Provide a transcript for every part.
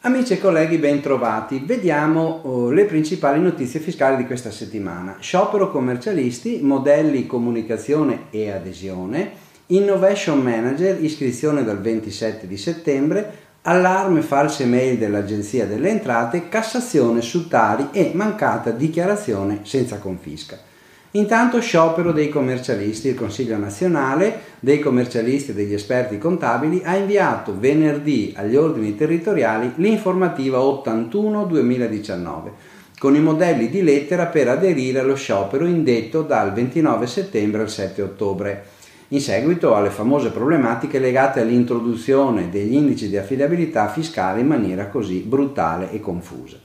Amici e colleghi, ben trovati. Vediamo oh, le principali notizie fiscali di questa settimana. Sciopero commercialisti, modelli comunicazione e adesione, Innovation Manager, iscrizione dal 27 di settembre, allarme false mail dell'Agenzia delle Entrate, Cassazione su Tari e mancata dichiarazione senza confisca. Intanto sciopero dei commercialisti, il Consiglio nazionale dei commercialisti e degli esperti contabili ha inviato venerdì agli ordini territoriali l'informativa 81-2019 con i modelli di lettera per aderire allo sciopero indetto dal 29 settembre al 7 ottobre, in seguito alle famose problematiche legate all'introduzione degli indici di affidabilità fiscale in maniera così brutale e confusa.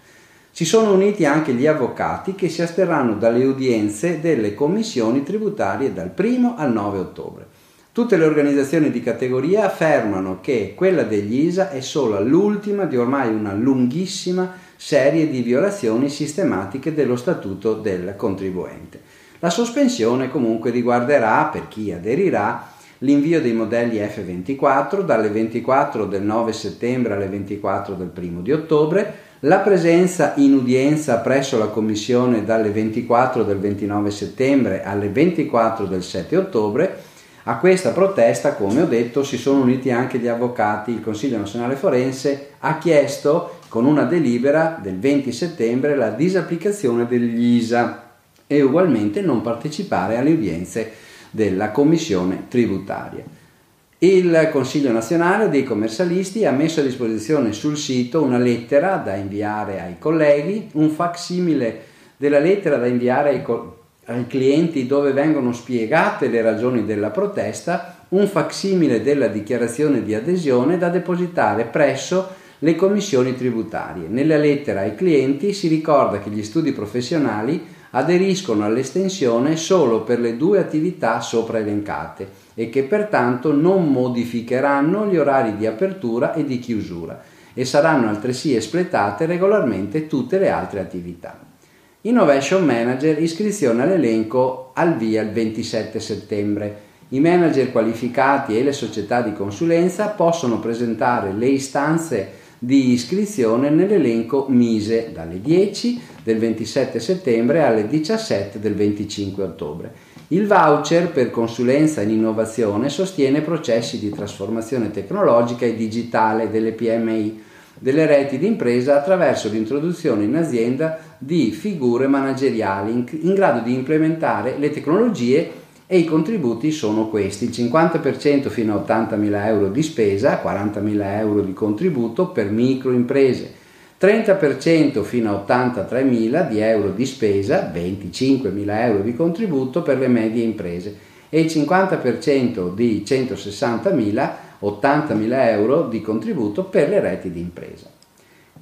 Si sono uniti anche gli avvocati che si asterranno dalle udienze delle commissioni tributarie dal 1 al 9 ottobre. Tutte le organizzazioni di categoria affermano che quella degli ISA è solo l'ultima di ormai una lunghissima serie di violazioni sistematiche dello statuto del contribuente. La sospensione comunque riguarderà, per chi aderirà, l'invio dei modelli F24 dalle 24 del 9 settembre alle 24 del 1 di ottobre, la presenza in udienza presso la Commissione dalle 24 del 29 settembre alle 24 del 7 ottobre. A questa protesta, come ho detto, si sono uniti anche gli avvocati. Il Consiglio nazionale forense ha chiesto con una delibera del 20 settembre la disapplicazione degli ISA e ugualmente non partecipare alle udienze della Commissione tributaria. Il Consiglio nazionale dei commercialisti ha messo a disposizione sul sito una lettera da inviare ai colleghi, un facsimile della lettera da inviare ai, co- ai clienti dove vengono spiegate le ragioni della protesta, un facsimile della dichiarazione di adesione da depositare presso le commissioni tributarie. Nella lettera ai clienti si ricorda che gli studi professionali aderiscono all'estensione solo per le due attività sopra elencate e che pertanto non modificheranno gli orari di apertura e di chiusura e saranno altresì espletate regolarmente tutte le altre attività. Innovation Manager iscrizione all'elenco al via il 27 settembre. I manager qualificati e le società di consulenza possono presentare le istanze di iscrizione nell'elenco Mise dalle 10 del 27 settembre alle 17 del 25 ottobre. Il voucher per consulenza in innovazione sostiene processi di trasformazione tecnologica e digitale delle PMI, delle reti d'impresa attraverso l'introduzione in azienda di figure manageriali in, grado di implementare le tecnologie e i contributi sono questi, il 50% fino a 80.000 euro di spesa, 40.000 euro di contributo per microimprese, 30% fino a 83.000 di euro di spesa, 25.000 euro di contributo per le medie imprese e il 50% di 160.000, 80.000 euro di contributo per le reti di impresa.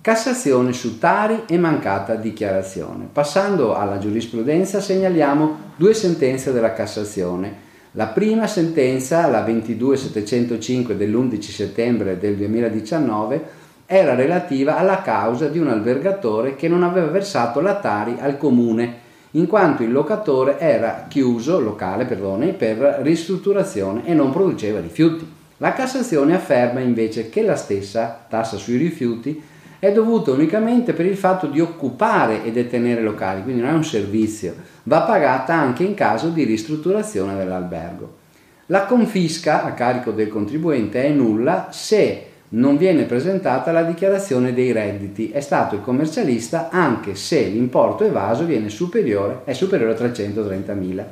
Cassazione su tari e mancata dichiarazione. Passando alla giurisprudenza segnaliamo due sentenze della Cassazione. La prima sentenza, la 22705 dell'11 settembre del 2019, era relativa alla causa di un albergatore che non aveva versato la Tari al comune, in quanto il locatore era chiuso, locale perdone, per ristrutturazione e non produceva rifiuti. La Cassazione afferma invece che la stessa tassa sui rifiuti è dovuta unicamente per il fatto di occupare e detenere locali, quindi non è un servizio, va pagata anche in caso di ristrutturazione dell'albergo. La confisca a carico del contribuente è nulla se non viene presentata la dichiarazione dei redditi, è stato il commercialista anche se l'importo evaso superiore, è superiore a 330.000.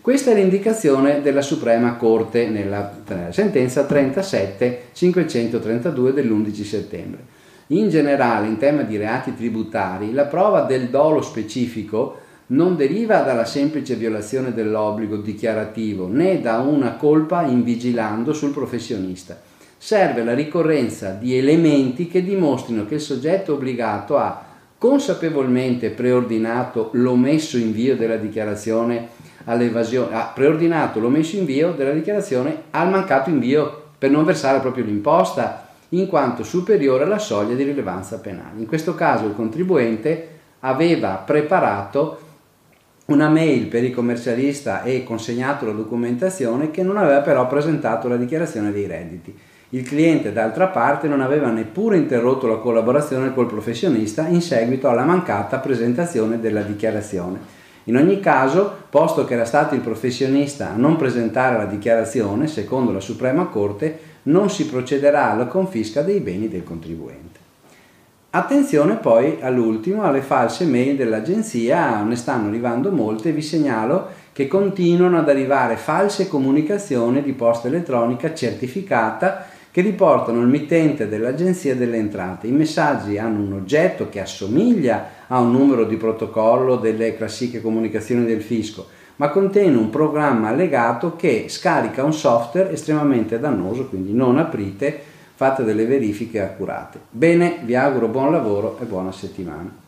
Questa è l'indicazione della Suprema Corte nella sentenza 37532 dell'11 settembre. In generale, in tema di reati tributari, la prova del dolo specifico non deriva dalla semplice violazione dell'obbligo dichiarativo né da una colpa invigilando sul professionista. Serve la ricorrenza di elementi che dimostrino che il soggetto obbligato ha consapevolmente preordinato l'omesso invio della dichiarazione all'evasione, ha preordinato l'omesso invio della dichiarazione al mancato invio per non versare proprio l'imposta in quanto superiore alla soglia di rilevanza penale. In questo caso il contribuente aveva preparato una mail per il commercialista e consegnato la documentazione che non aveva però presentato la dichiarazione dei redditi. Il cliente d'altra parte non aveva neppure interrotto la collaborazione col professionista in seguito alla mancata presentazione della dichiarazione. In ogni caso, posto che era stato il professionista a non presentare la dichiarazione, secondo la Suprema Corte, non si procederà alla confisca dei beni del contribuente. Attenzione poi all'ultimo, alle false mail dell'agenzia, ne stanno arrivando molte, vi segnalo che continuano ad arrivare false comunicazioni di posta elettronica certificata che riportano il mittente dell'agenzia delle entrate. I messaggi hanno un oggetto che assomiglia a un numero di protocollo delle classiche comunicazioni del fisco, ma contiene un programma allegato che scarica un software estremamente dannoso, quindi non aprite, fate delle verifiche accurate. Bene, vi auguro buon lavoro e buona settimana.